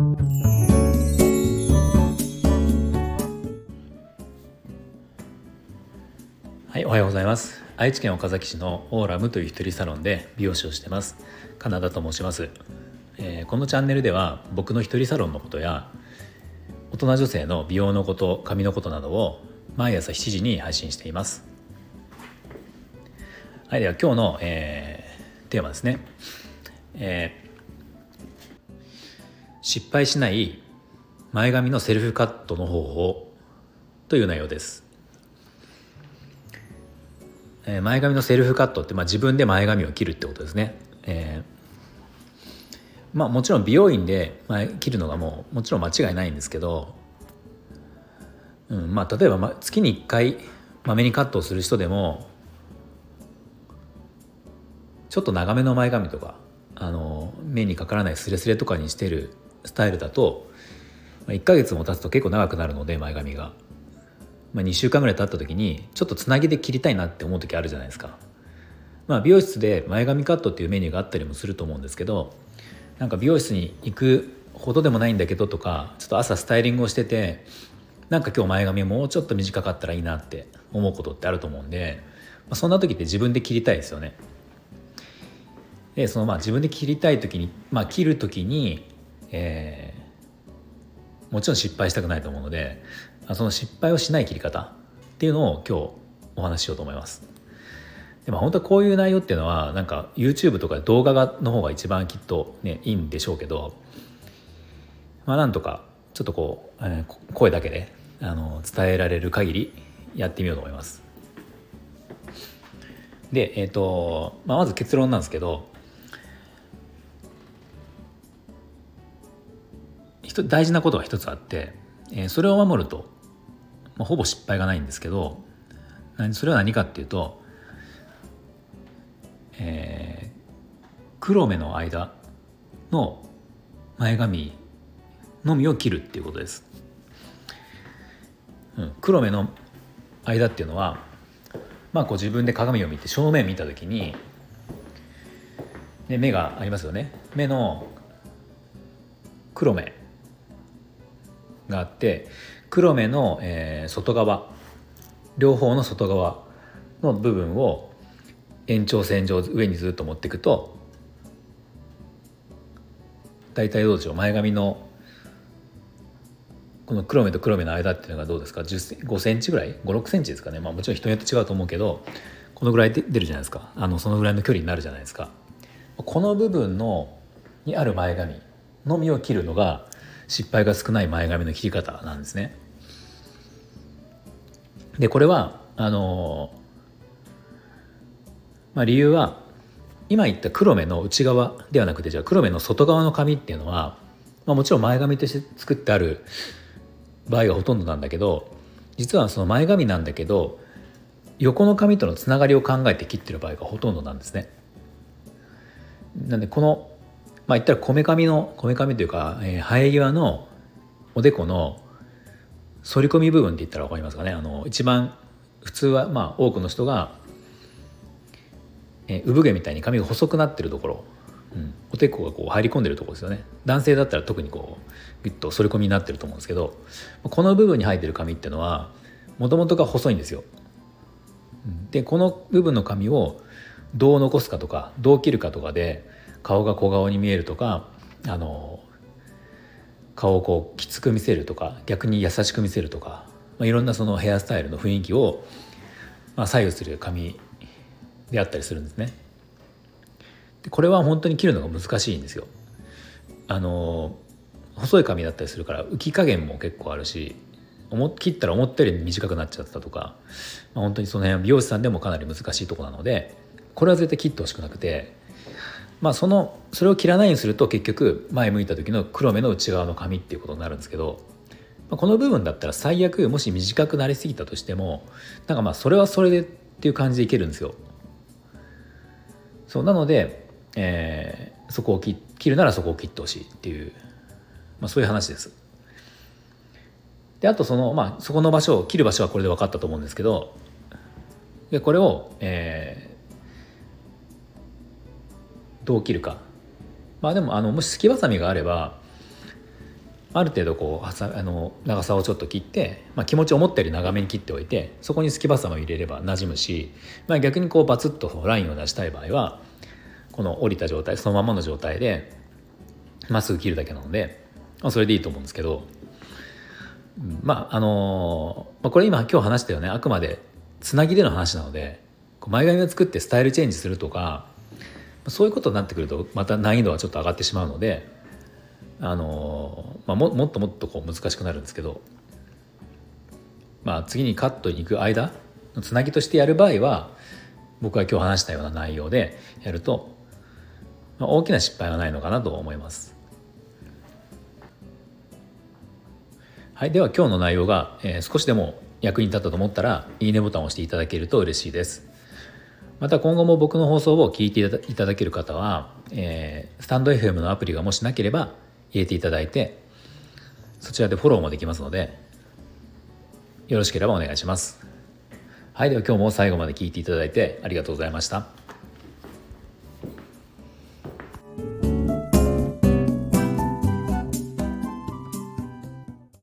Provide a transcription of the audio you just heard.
はいおはようございます。愛知県岡崎市のオーラムという一人サロンで美容師をしてます。カナダと申します、えー、このチャンネルでは僕の一人サロンのことや大人女性の美容のこと髪のことなどを毎朝7時に配信しています。はいでは今日の、えー、テーマですね、えー、失敗しない前髪のセルフカットの方法という内容ですえ前髪のセルフカットって、まあ、自分で前髪を切るってことですね。えー、まあもちろん美容院で前切るのがもうもちろん間違いないんですけど、うんまあ、例えば、ま、月に1回まめにカットをする人でもちょっと長めの前髪とかあの目にかからないスレスレとかにしてるスタイルだと1ヶ月も経つと結構長くなるので前髪が。まあ、2週間ぐらい経った時にちょっとつなぎで切りたいなって思う時あるじゃないですか。まあ、美容室で前髪カットっていうメニューがあったりもすると思うんですけどなんか美容室に行くほどでもないんだけどとかちょっと朝スタイリングをしててなんか今日前髪もうちょっと短かったらいいなって思うことってあると思うんで、まあ、そんな時って自分で切りたいですよね。でそのまあ自分で切りたい時に、まあ、切る時に、えー、もちろん失敗したくないと思うのでその失敗をしない切り方っていうのを今日お話ししようと思います。でも本当はこういう内容っていうのはなんか YouTube とか動画がの方が一番きっとねいいんでしょうけどまあなんとかちょっとこう、えー、声だけであの伝えられる限りやってみようと思います。で、えーとまあ、まず結論なんですけど大事なことが一つあって、えー、それを守るとまあ、ほぼ失敗がないんですけどそれは何かっていうと、えー、黒目の間の前髪のみを切るっていうことです。うん、黒目の間っていうのはまあこう自分で鏡を見て正面見た時に、目がありますよね目の黒目があって黒目の、えー、外側両方の外側の部分を延長線上上にずっと持っていくと大体どうでしょう前髪のこの黒目と黒目の間っていうのがどうですか？5センチぐらい？56センチですかね、まあ、もちろん人によって違うと思うけどこのぐらいで出るじゃないですか。あのそのぐらいの距離になるじゃないですか。この部分のにある前髪のみを切るのが失敗が少ない前髪の切り方なんですね。でこれはあのまあ、理由は今言った黒目の内側ではなくてじゃあ黒目の外側の髪っていうのは、まあ、もちろん前髪として作ってある場合がほとんどなんだけど実はその前髪なんだけど横の髪とのつながりを考えて切ってる場合がほとんどなんですね。なんでこのまあ言ったらこめかみのこめかみというか、えー、生え際のおでこの反り込み部分って言ったら分かりますかね。あの一番普通はまあ多くの人が、えー、産毛みたいに髪が細くなってるところ、うん、おでこがこう入り込んでるところですよね。男性だったら特にこうギュッと反り込みになってると思うんですけどこの部分に生えてる髪っていうのはもともとが細いんですよ。でこの部分の髪をどう残すかとかどう切るかとかで顔が小顔に見えるとかあの顔をこうきつく見せるとか逆に優しく見せるとか、まあ、いろんなそのヘアスタイルの雰囲気を、まあ、左右する髪であったりするんですね。でこれは本当に切るのが難しいんですよ。あの細い髪だったりするから浮き加減も結構あるし切ったら思ったより短くなっちゃったとか、まあ、本当にその辺は美容師さんでもかなり難しいとこなのでこれは絶対切ってほしくなくてまあそのそれを切らないようにすると結局前向いた時の黒目の内側の髪っていうことになるんですけど、まあ、この部分だったら最悪もし短くなりすぎたとしてもなんかまあそれはそれでっていう感じでいけるんですよ。そうなので、えー、そこを切るならそこを切ってほしいっていう、まあ、そういう話です。であとそのまあそこの場所を切る場所はこれで分かったと思うんですけどでこれを、えー、どう切るか。まあでもあのもしすきばさみがあればある程度こうあの長さをちょっと切って、まあ、気持ちを思ったより長めに切っておいてそこにすきばさみを入れればなじむし、まあ、逆にこうバツッとラインを出したい場合はこの降りた状態そのままの状態でまっすぐ切るだけなので、まあ、それでいいと思うんですけどまああのまあ、これ今今日話したよね。あくまでつなぎでの話なので前髪を作ってスタイルチェンジするとかそういうことになってくるとまた難易度はちょっと上がってしまうのであの、まあ、ももっともっとこう難しくなるんですけど、まあ、次にカットに行く間のつなぎとしてやる場合は僕が今日話したような内容でやると、まあ、大きな失敗はないのかなと思います。はい、では今日の内容が、えー、少しでも役に立ったと思ったらいいねボタンを押していただけると嬉しいです。また今後も僕の放送を聞いていただける方は、えー、スタンド FM のアプリがもしなければ入れていただいてそちらでフォローもできますのでよろしければお願いします。はい、では今日も最後まで聞いていただいてありがとうございました。